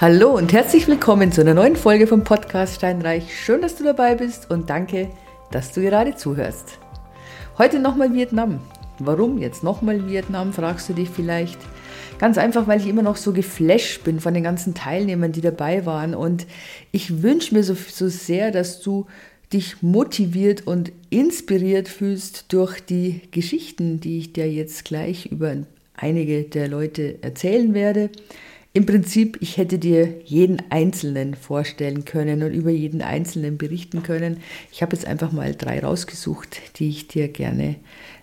Hallo und herzlich willkommen zu einer neuen Folge vom Podcast Steinreich. Schön, dass du dabei bist und danke, dass du gerade zuhörst. Heute nochmal Vietnam. Warum jetzt nochmal Vietnam, fragst du dich vielleicht. Ganz einfach, weil ich immer noch so geflasht bin von den ganzen Teilnehmern, die dabei waren. Und ich wünsche mir so, so sehr, dass du dich motiviert und inspiriert fühlst durch die Geschichten, die ich dir jetzt gleich über einige der Leute erzählen werde. Im Prinzip, ich hätte dir jeden Einzelnen vorstellen können und über jeden Einzelnen berichten können. Ich habe jetzt einfach mal drei rausgesucht, die ich dir gerne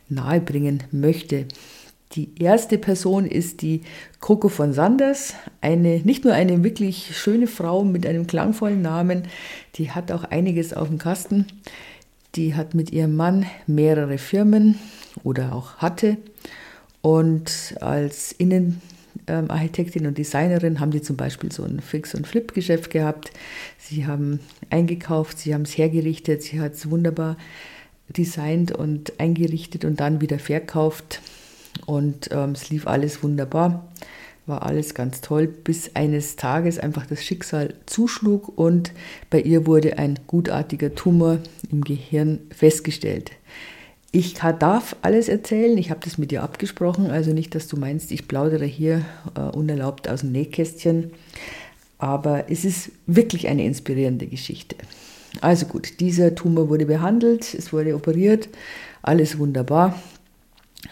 nahebringen möchte. Die erste Person ist die Coco von Sanders, eine, nicht nur eine wirklich schöne Frau mit einem klangvollen Namen, die hat auch einiges auf dem Kasten. Die hat mit ihrem Mann mehrere Firmen oder auch hatte und als Innen ähm, Architektin und Designerin haben die zum Beispiel so ein Fix- und Flip-Geschäft gehabt. Sie haben eingekauft, sie haben es hergerichtet, sie hat es wunderbar designt und eingerichtet und dann wieder verkauft. Und ähm, es lief alles wunderbar, war alles ganz toll, bis eines Tages einfach das Schicksal zuschlug und bei ihr wurde ein gutartiger Tumor im Gehirn festgestellt. Ich darf alles erzählen, ich habe das mit dir abgesprochen, also nicht, dass du meinst, ich plaudere hier äh, unerlaubt aus dem Nähkästchen, aber es ist wirklich eine inspirierende Geschichte. Also gut, dieser Tumor wurde behandelt, es wurde operiert, alles wunderbar.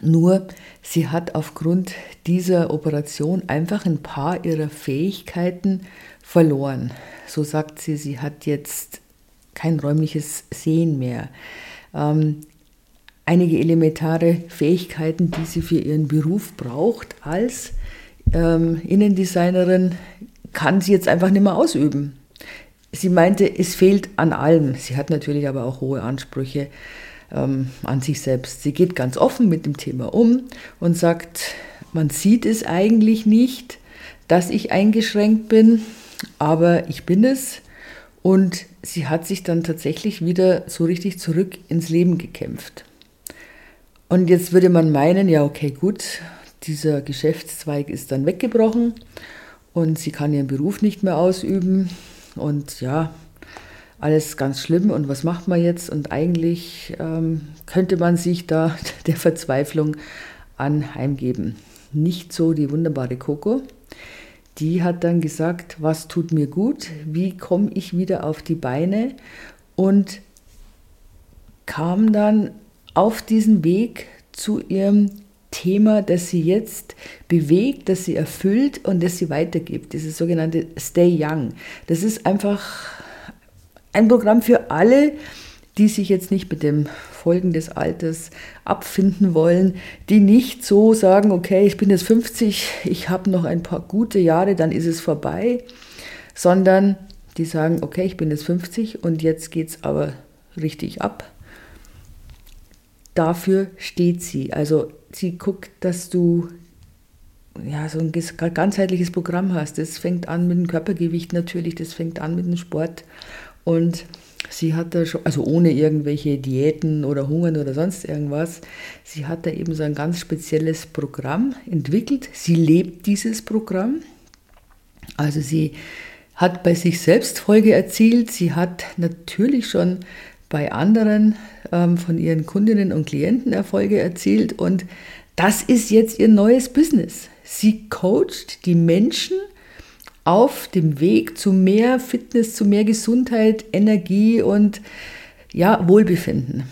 Nur sie hat aufgrund dieser Operation einfach ein paar ihrer Fähigkeiten verloren. So sagt sie, sie hat jetzt kein räumliches Sehen mehr. Ähm, einige elementare Fähigkeiten, die sie für ihren Beruf braucht als ähm, Innendesignerin, kann sie jetzt einfach nicht mehr ausüben. Sie meinte, es fehlt an allem. Sie hat natürlich aber auch hohe Ansprüche ähm, an sich selbst. Sie geht ganz offen mit dem Thema um und sagt, man sieht es eigentlich nicht, dass ich eingeschränkt bin, aber ich bin es. Und sie hat sich dann tatsächlich wieder so richtig zurück ins Leben gekämpft. Und jetzt würde man meinen, ja, okay, gut, dieser Geschäftszweig ist dann weggebrochen und sie kann ihren Beruf nicht mehr ausüben und ja, alles ganz schlimm und was macht man jetzt? Und eigentlich ähm, könnte man sich da der Verzweiflung anheimgeben. Nicht so die wunderbare Coco. Die hat dann gesagt, was tut mir gut, wie komme ich wieder auf die Beine und kam dann auf diesen Weg zu ihrem Thema, das sie jetzt bewegt, das sie erfüllt und das sie weitergibt. Dieses sogenannte Stay Young. Das ist einfach ein Programm für alle, die sich jetzt nicht mit dem Folgen des Alters abfinden wollen, die nicht so sagen, okay, ich bin jetzt 50, ich habe noch ein paar gute Jahre, dann ist es vorbei, sondern die sagen, okay, ich bin jetzt 50 und jetzt geht es aber richtig ab dafür steht sie. Also sie guckt, dass du ja, so ein ganzheitliches Programm hast. Das fängt an mit dem Körpergewicht natürlich, das fängt an mit dem Sport. Und sie hat da schon, also ohne irgendwelche Diäten oder Hungern oder sonst irgendwas, sie hat da eben so ein ganz spezielles Programm entwickelt. Sie lebt dieses Programm. Also sie hat bei sich selbst Folge erzielt. Sie hat natürlich schon bei anderen ähm, von ihren Kundinnen und Klienten Erfolge erzielt und das ist jetzt ihr neues Business. Sie coacht die Menschen auf dem Weg zu mehr Fitness, zu mehr Gesundheit, Energie und ja, Wohlbefinden.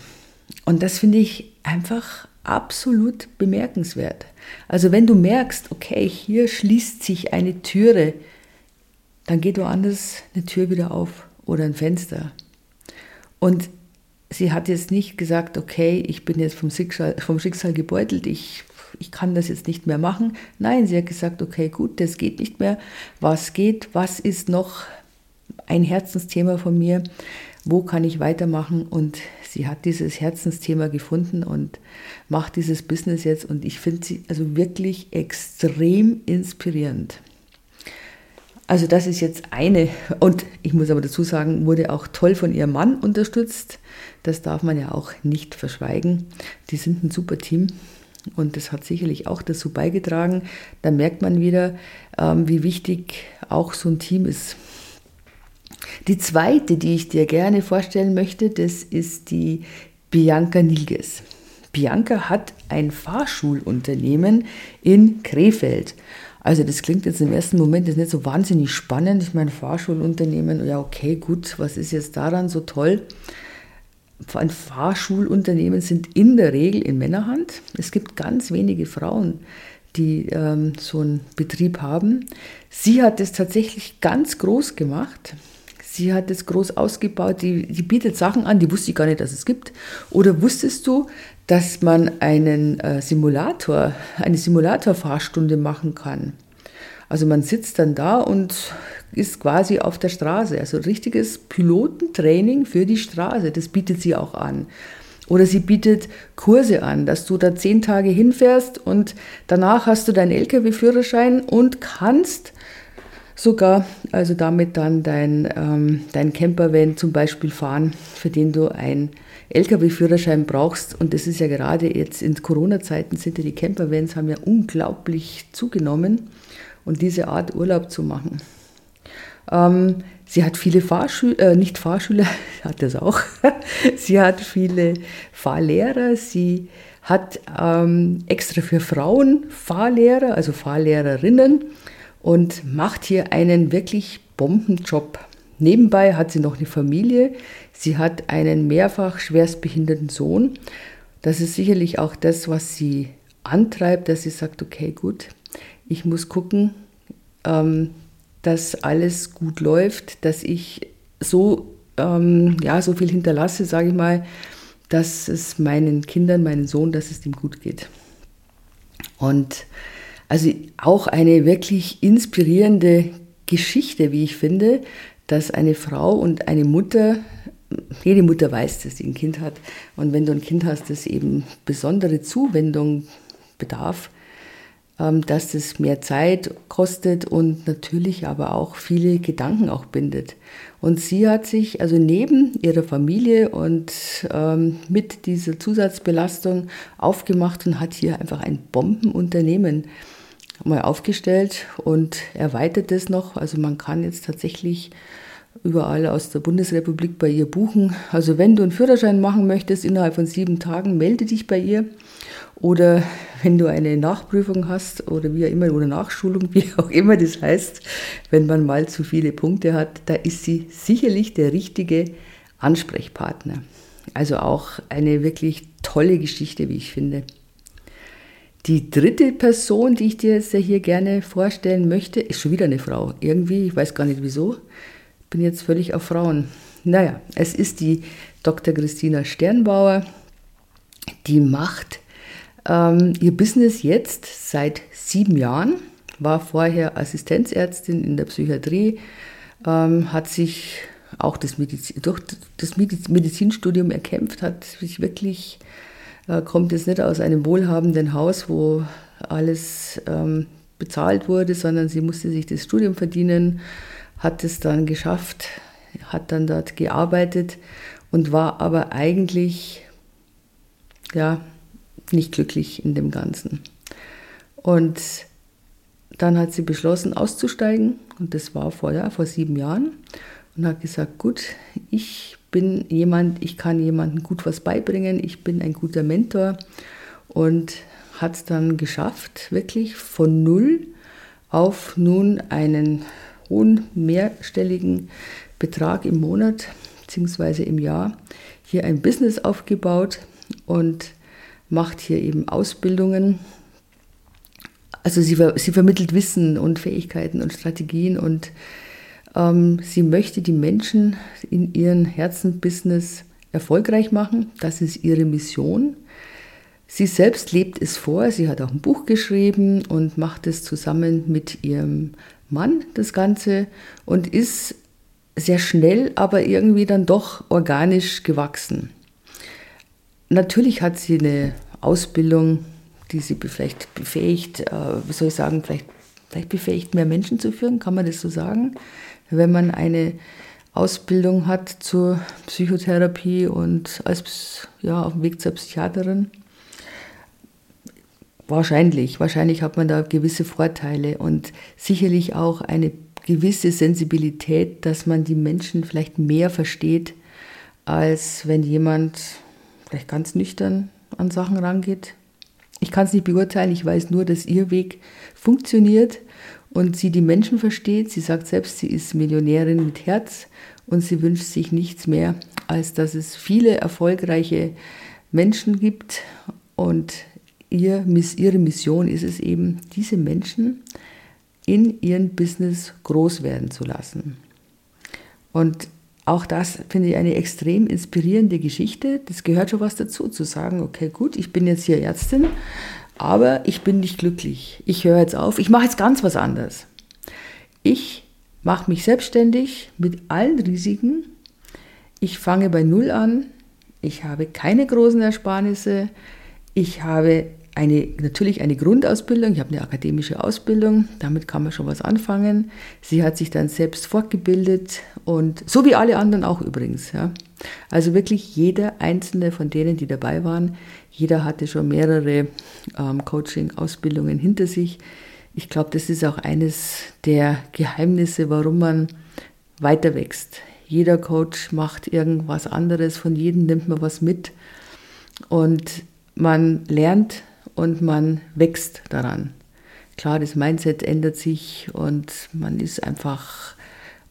Und das finde ich einfach absolut bemerkenswert. Also wenn du merkst, okay, hier schließt sich eine Türe, dann geht woanders eine Tür wieder auf oder ein Fenster. Und sie hat jetzt nicht gesagt, okay, ich bin jetzt vom Schicksal, vom Schicksal gebeutelt, ich, ich kann das jetzt nicht mehr machen. Nein, sie hat gesagt, okay, gut, das geht nicht mehr. Was geht? Was ist noch ein Herzensthema von mir? Wo kann ich weitermachen? Und sie hat dieses Herzensthema gefunden und macht dieses Business jetzt. Und ich finde sie also wirklich extrem inspirierend. Also das ist jetzt eine, und ich muss aber dazu sagen, wurde auch toll von ihrem Mann unterstützt. Das darf man ja auch nicht verschweigen. Die sind ein super Team. Und das hat sicherlich auch dazu beigetragen. Da merkt man wieder, ähm, wie wichtig auch so ein Team ist. Die zweite, die ich dir gerne vorstellen möchte, das ist die Bianca Nilges. Bianca hat ein Fahrschulunternehmen in Krefeld. Also das klingt jetzt im ersten Moment jetzt nicht so wahnsinnig spannend. Ich meine, Fahrschulunternehmen, ja okay, gut, was ist jetzt daran so toll? Fahrschulunternehmen sind in der Regel in Männerhand. Es gibt ganz wenige Frauen, die ähm, so einen Betrieb haben. Sie hat es tatsächlich ganz groß gemacht. Sie hat es groß ausgebaut, die, die bietet Sachen an, die wusste ich gar nicht, dass es gibt. Oder wusstest du, dass man einen äh, Simulator, eine Simulatorfahrstunde machen kann? Also man sitzt dann da und ist quasi auf der Straße. Also richtiges Pilotentraining für die Straße, das bietet sie auch an. Oder sie bietet Kurse an, dass du da zehn Tage hinfährst und danach hast du deinen Lkw-Führerschein und kannst sogar also damit dann dein, ähm, dein Campervan zum Beispiel fahren, für den du ein Lkw-Führerschein brauchst. Und das ist ja gerade jetzt in Corona-Zeiten sind ja die Campervans haben ja unglaublich zugenommen. Und diese Art Urlaub zu machen. Ähm, sie hat viele Fahrschüler, äh, nicht Fahrschüler, hat das auch. sie hat viele Fahrlehrer. Sie hat ähm, extra für Frauen Fahrlehrer, also Fahrlehrerinnen und macht hier einen wirklich Bombenjob. Nebenbei hat sie noch eine Familie. Sie hat einen mehrfach schwerstbehinderten Sohn. Das ist sicherlich auch das, was sie antreibt, dass sie sagt, okay, gut, ich muss gucken, ähm, dass alles gut läuft, dass ich so, ähm, ja, so viel hinterlasse, sage ich mal, dass es meinen Kindern, meinen Sohn, dass es ihm gut geht. Und also auch eine wirklich inspirierende Geschichte, wie ich finde, dass eine Frau und eine Mutter, jede Mutter weiß, dass sie ein Kind hat. Und wenn du ein Kind hast, das eben besondere Zuwendung bedarf, ähm, dass das mehr Zeit kostet und natürlich aber auch viele Gedanken auch bindet. Und sie hat sich also neben ihrer Familie und ähm, mit dieser Zusatzbelastung aufgemacht und hat hier einfach ein Bombenunternehmen mal aufgestellt und erweitert es noch. Also man kann jetzt tatsächlich überall aus der Bundesrepublik bei ihr buchen. Also wenn du einen Führerschein machen möchtest innerhalb von sieben Tagen, melde dich bei ihr. Oder wenn du eine Nachprüfung hast oder wie auch immer, oder Nachschulung, wie auch immer das heißt, wenn man mal zu viele Punkte hat, da ist sie sicherlich der richtige Ansprechpartner. Also auch eine wirklich tolle Geschichte, wie ich finde. Die dritte Person, die ich dir jetzt hier gerne vorstellen möchte, ist schon wieder eine Frau. Irgendwie, ich weiß gar nicht wieso, bin jetzt völlig auf Frauen. Naja, es ist die Dr. Christina Sternbauer, die macht ähm, ihr Business jetzt seit sieben Jahren, war vorher Assistenzärztin in der Psychiatrie, ähm, hat sich auch das Medizin, durch das Medizinstudium erkämpft, hat sich wirklich kommt jetzt nicht aus einem wohlhabenden Haus, wo alles ähm, bezahlt wurde, sondern sie musste sich das Studium verdienen, hat es dann geschafft, hat dann dort gearbeitet und war aber eigentlich ja nicht glücklich in dem Ganzen. Und dann hat sie beschlossen, auszusteigen und das war vor, ja, vor sieben Jahren und hat gesagt, gut, ich bin jemand, ich kann jemandem gut was beibringen, ich bin ein guter Mentor und hat es dann geschafft, wirklich von null auf nun einen hohen mehrstelligen Betrag im Monat bzw. im Jahr hier ein Business aufgebaut und macht hier eben Ausbildungen. Also sie, sie vermittelt Wissen und Fähigkeiten und Strategien und sie möchte die Menschen in ihrem Herzenbusiness erfolgreich machen. Das ist ihre Mission. Sie selbst lebt es vor. Sie hat auch ein Buch geschrieben und macht es zusammen mit ihrem Mann, das Ganze, und ist sehr schnell, aber irgendwie dann doch organisch gewachsen. Natürlich hat sie eine Ausbildung, die sie vielleicht befähigt, äh, wie soll ich sagen, vielleicht, vielleicht befähigt, mehr Menschen zu führen, kann man das so sagen? Wenn man eine Ausbildung hat zur Psychotherapie und als ja, auf dem Weg zur Psychiaterin. wahrscheinlich, wahrscheinlich hat man da gewisse Vorteile und sicherlich auch eine gewisse Sensibilität, dass man die Menschen vielleicht mehr versteht, als wenn jemand vielleicht ganz nüchtern an Sachen rangeht. Ich kann es nicht beurteilen, ich weiß nur, dass ihr Weg funktioniert und sie die Menschen versteht. Sie sagt selbst, sie ist Millionärin mit Herz und sie wünscht sich nichts mehr, als dass es viele erfolgreiche Menschen gibt und ihr, ihre Mission ist es eben, diese Menschen in ihrem Business groß werden zu lassen. Und auch das finde ich eine extrem inspirierende Geschichte. Das gehört schon was dazu, zu sagen, okay, gut, ich bin jetzt hier Ärztin, aber ich bin nicht glücklich. Ich höre jetzt auf, ich mache jetzt ganz was anderes. Ich mache mich selbstständig mit allen Risiken. Ich fange bei Null an. Ich habe keine großen Ersparnisse. Ich habe eine, natürlich eine Grundausbildung, ich habe eine akademische Ausbildung, damit kann man schon was anfangen. Sie hat sich dann selbst fortgebildet und so wie alle anderen auch übrigens. Ja. Also wirklich jeder einzelne von denen, die dabei waren, jeder hatte schon mehrere ähm, Coaching-Ausbildungen hinter sich. Ich glaube, das ist auch eines der Geheimnisse, warum man weiter wächst. Jeder Coach macht irgendwas anderes, von jedem nimmt man was mit und man lernt und man wächst daran. Klar, das Mindset ändert sich und man ist einfach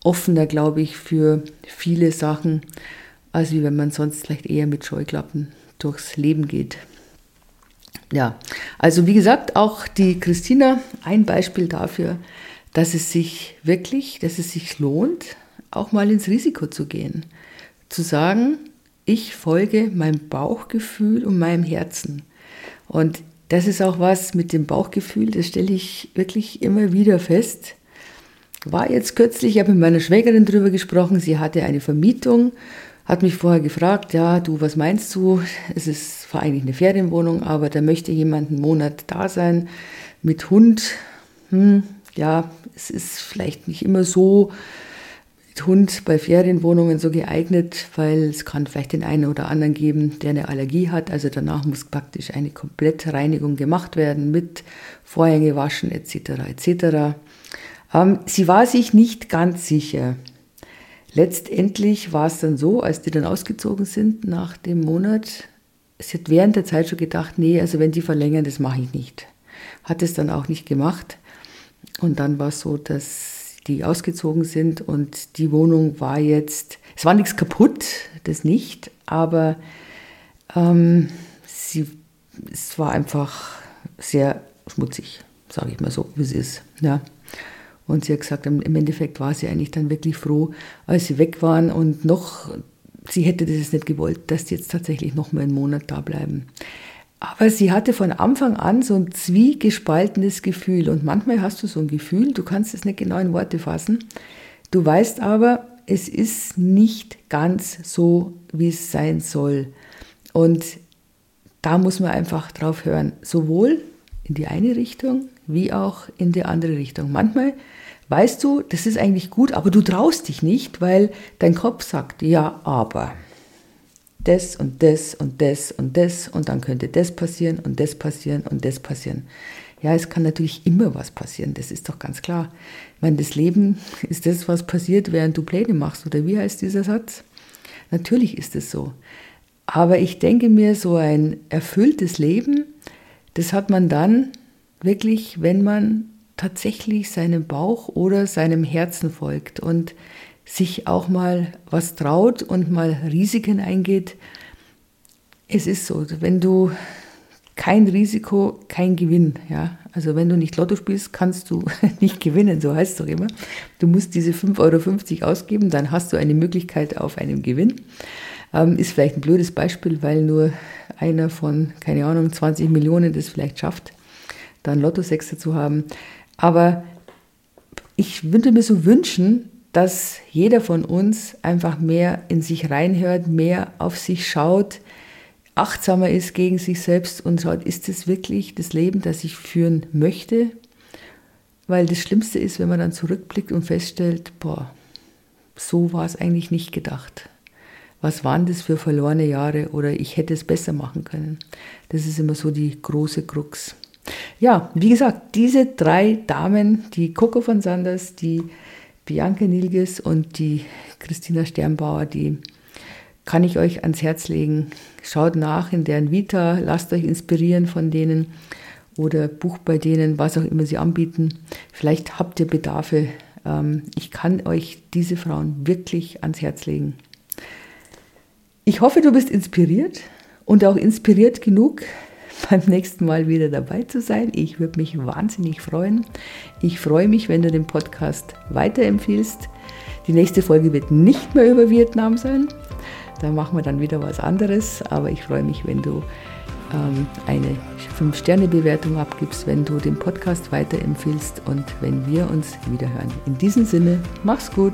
offener, glaube ich, für viele Sachen, als wie wenn man sonst vielleicht eher mit Scheuklappen durchs Leben geht. Ja, also wie gesagt, auch die Christina, ein Beispiel dafür, dass es sich wirklich, dass es sich lohnt, auch mal ins Risiko zu gehen. Zu sagen, ich folge meinem Bauchgefühl und meinem Herzen. Und das ist auch was mit dem Bauchgefühl, das stelle ich wirklich immer wieder fest. War jetzt kürzlich, ich habe mit meiner Schwägerin darüber gesprochen, sie hatte eine Vermietung, hat mich vorher gefragt, ja, du, was meinst du? Es ist zwar eigentlich eine Ferienwohnung, aber da möchte jemand einen Monat da sein mit Hund. Hm, ja, es ist vielleicht nicht immer so Hund bei Ferienwohnungen so geeignet, weil es kann vielleicht den einen oder anderen geben, der eine Allergie hat. Also danach muss praktisch eine komplette Reinigung gemacht werden mit Vorhänge waschen etc. etc. Ähm, sie war sich nicht ganz sicher. Letztendlich war es dann so, als die dann ausgezogen sind nach dem Monat, sie hat während der Zeit schon gedacht, nee, also wenn die verlängern, das mache ich nicht. Hat es dann auch nicht gemacht. Und dann war es so, dass die ausgezogen sind und die Wohnung war jetzt, es war nichts kaputt, das nicht, aber ähm, sie, es war einfach sehr schmutzig, sage ich mal so, wie es ist. Ja. Und sie hat gesagt, im Endeffekt war sie eigentlich dann wirklich froh, als sie weg waren und noch, sie hätte das nicht gewollt, dass die jetzt tatsächlich noch mal einen Monat da bleiben. Aber sie hatte von Anfang an so ein zwiegespaltenes Gefühl. Und manchmal hast du so ein Gefühl, du kannst es nicht genau in Worte fassen. Du weißt aber, es ist nicht ganz so, wie es sein soll. Und da muss man einfach drauf hören. Sowohl in die eine Richtung wie auch in die andere Richtung. Manchmal weißt du, das ist eigentlich gut, aber du traust dich nicht, weil dein Kopf sagt, ja, aber das und das und das und das und dann könnte das passieren und das passieren und das passieren. Ja, es kann natürlich immer was passieren, das ist doch ganz klar. Ich meine, das Leben ist das, was passiert, während du Pläne machst, oder wie heißt dieser Satz? Natürlich ist es so. Aber ich denke mir, so ein erfülltes Leben, das hat man dann wirklich, wenn man tatsächlich seinem Bauch oder seinem Herzen folgt. Und sich auch mal was traut und mal Risiken eingeht. Es ist so, wenn du kein Risiko, kein Gewinn. Ja? Also wenn du nicht Lotto spielst, kannst du nicht gewinnen, so heißt es doch immer. Du musst diese 5,50 Euro ausgeben, dann hast du eine Möglichkeit auf einen Gewinn. Ähm, ist vielleicht ein blödes Beispiel, weil nur einer von, keine Ahnung, 20 Millionen das vielleicht schafft, dann Lotto-Sechser zu haben. Aber ich würde mir so wünschen, dass jeder von uns einfach mehr in sich reinhört, mehr auf sich schaut, achtsamer ist gegen sich selbst und schaut, ist es wirklich das Leben, das ich führen möchte? Weil das Schlimmste ist, wenn man dann zurückblickt und feststellt, boah, so war es eigentlich nicht gedacht. Was waren das für verlorene Jahre oder ich hätte es besser machen können. Das ist immer so die große Krux. Ja, wie gesagt, diese drei Damen, die Coco von Sanders, die Bianca Nilges und die Christina Sternbauer, die kann ich euch ans Herz legen. Schaut nach in deren Vita, lasst euch inspirieren von denen oder bucht bei denen, was auch immer sie anbieten. Vielleicht habt ihr Bedarfe. Ähm, ich kann euch diese Frauen wirklich ans Herz legen. Ich hoffe, du bist inspiriert und auch inspiriert genug, beim nächsten Mal wieder dabei zu sein. Ich würde mich wahnsinnig freuen. Ich freue mich, wenn du den Podcast weiterempfiehlst. Die nächste Folge wird nicht mehr über Vietnam sein. Da machen wir dann wieder was anderes. Aber ich freue mich, wenn du ähm, eine 5-Sterne-Bewertung abgibst, wenn du den Podcast weiterempfiehlst und wenn wir uns wiederhören. In diesem Sinne, mach's gut.